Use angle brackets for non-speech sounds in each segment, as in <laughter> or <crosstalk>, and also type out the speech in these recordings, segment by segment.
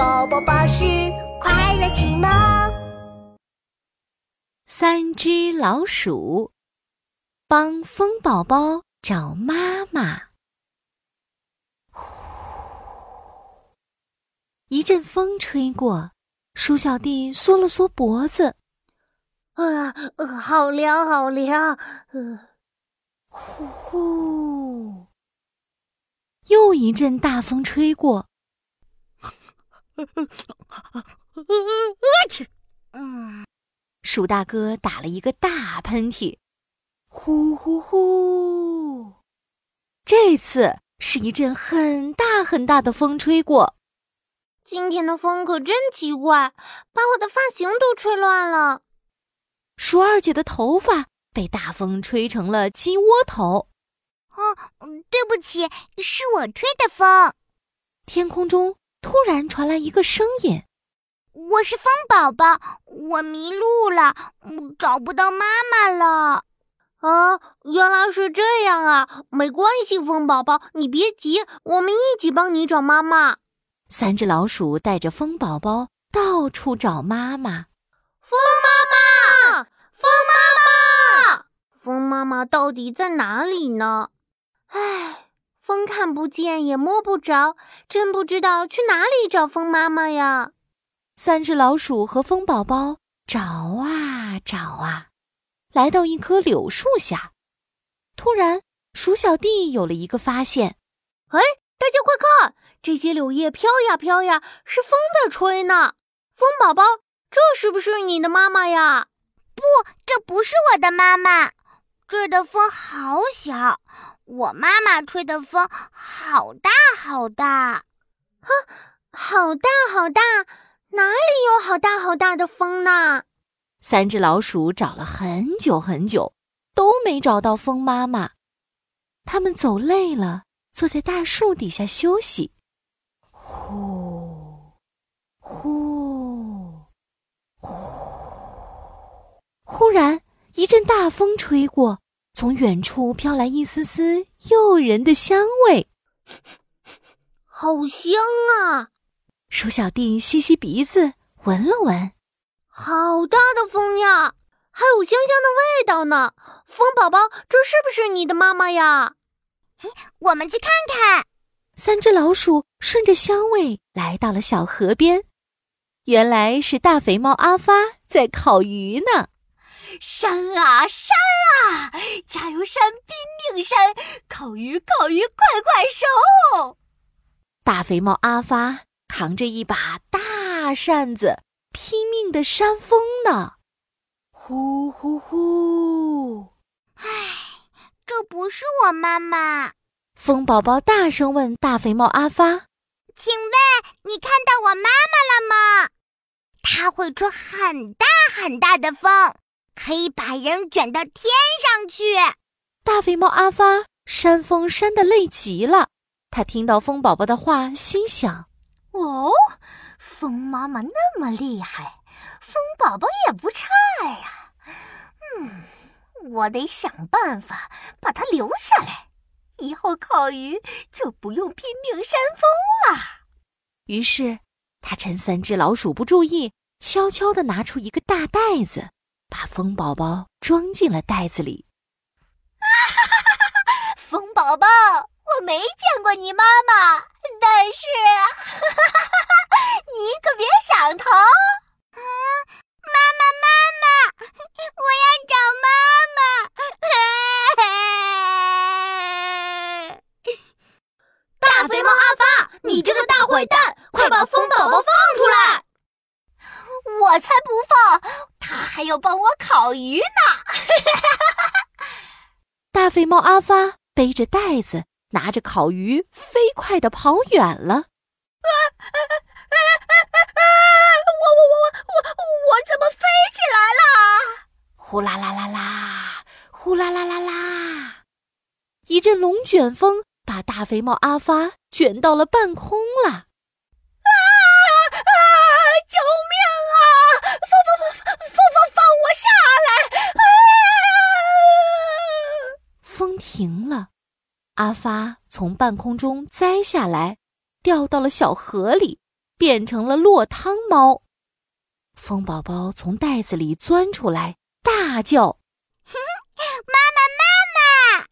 宝宝巴士快乐启蒙。三只老鼠帮风宝宝找妈妈。呼，一阵风吹过，鼠小弟缩了缩脖子，啊，好凉，好凉。呃，呼呼，又一阵大风吹过。<laughs> 嗯，鼠大哥打了一个大喷嚏，呼呼呼！这次是一阵很大很大的风吹过。今天的风可真奇怪，把我的发型都吹乱了。鼠二姐的头发被大风吹成了鸡窝头。哦，对不起，是我吹的风。天空中。突然传来一个声音：“我是风宝宝，我迷路了，找不到妈妈了。”啊，原来是这样啊！没关系，风宝宝，你别急，我们一起帮你找妈妈。三只老鼠带着风宝宝到处找妈妈。风妈妈，风妈妈，风妈妈到底在哪里呢？唉。风看不见，也摸不着，真不知道去哪里找风妈妈呀！三只老鼠和风宝宝找啊找啊，来到一棵柳树下。突然，鼠小弟有了一个发现：“哎，大家快看，这些柳叶飘呀飘呀，是风在吹呢！风宝宝，这是不是你的妈妈呀？”“不，这不是我的妈妈。”这的风好小，我妈妈吹的风好大好大，啊，好大好大，哪里有好大好大的风呢？三只老鼠找了很久很久，都没找到风妈妈。他们走累了，坐在大树底下休息。呼，呼，呼，忽然。一阵大风吹过，从远处飘来一丝丝诱人的香味，好香啊！鼠小弟吸吸鼻子，闻了闻，好大的风呀，还有香香的味道呢。风宝宝，这是不是你的妈妈呀？我们去看看。三只老鼠顺着香味来到了小河边，原来是大肥猫阿发在烤鱼呢。山啊山啊，加油山，拼命山，烤鱼烤鱼，快快收！大肥猫阿发扛着一把大扇子，拼命的扇风呢。呼呼呼！唉，这不是我妈妈。风宝宝大声问大肥猫阿发：“请问你看到我妈妈了吗？它会吹很大很大的风。”可以把人卷到天上去。大肥猫阿发扇风扇得累极了，他听到风宝宝的话，心想：“哦，风妈妈那么厉害，风宝宝也不差呀。嗯，我得想办法把它留下来，以后烤鱼就不用拼命扇风了。”于是，他趁三只老鼠不注意，悄悄地拿出一个大袋子。把风宝宝装进了袋子里。啊哈哈哈哈！风宝宝，我没见过你妈妈，但是，哈哈哈哈你可别想逃。嗯，妈妈，妈妈，我要找妈妈。<laughs> 大肥猫阿发，你这个大坏蛋，快把风宝宝放出来！我才不放。他还要帮我烤鱼呢！<laughs> 大肥猫阿发背着袋子，拿着烤鱼，飞快的跑远了。啊啊啊啊啊！我我我我我我怎么飞起来了？呼啦啦啦啦，呼啦啦啦啦！一阵龙卷风把大肥猫阿发卷到了半空了。停了，阿发从半空中栽下来，掉到了小河里，变成了落汤猫。风宝宝从袋子里钻出来，大叫：“妈妈，妈妈！”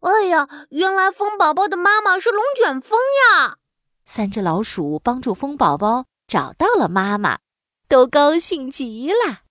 <laughs> 哎呀，原来风宝宝的妈妈是龙卷风呀！三只老鼠帮助风宝宝找到了妈妈，都高兴极了。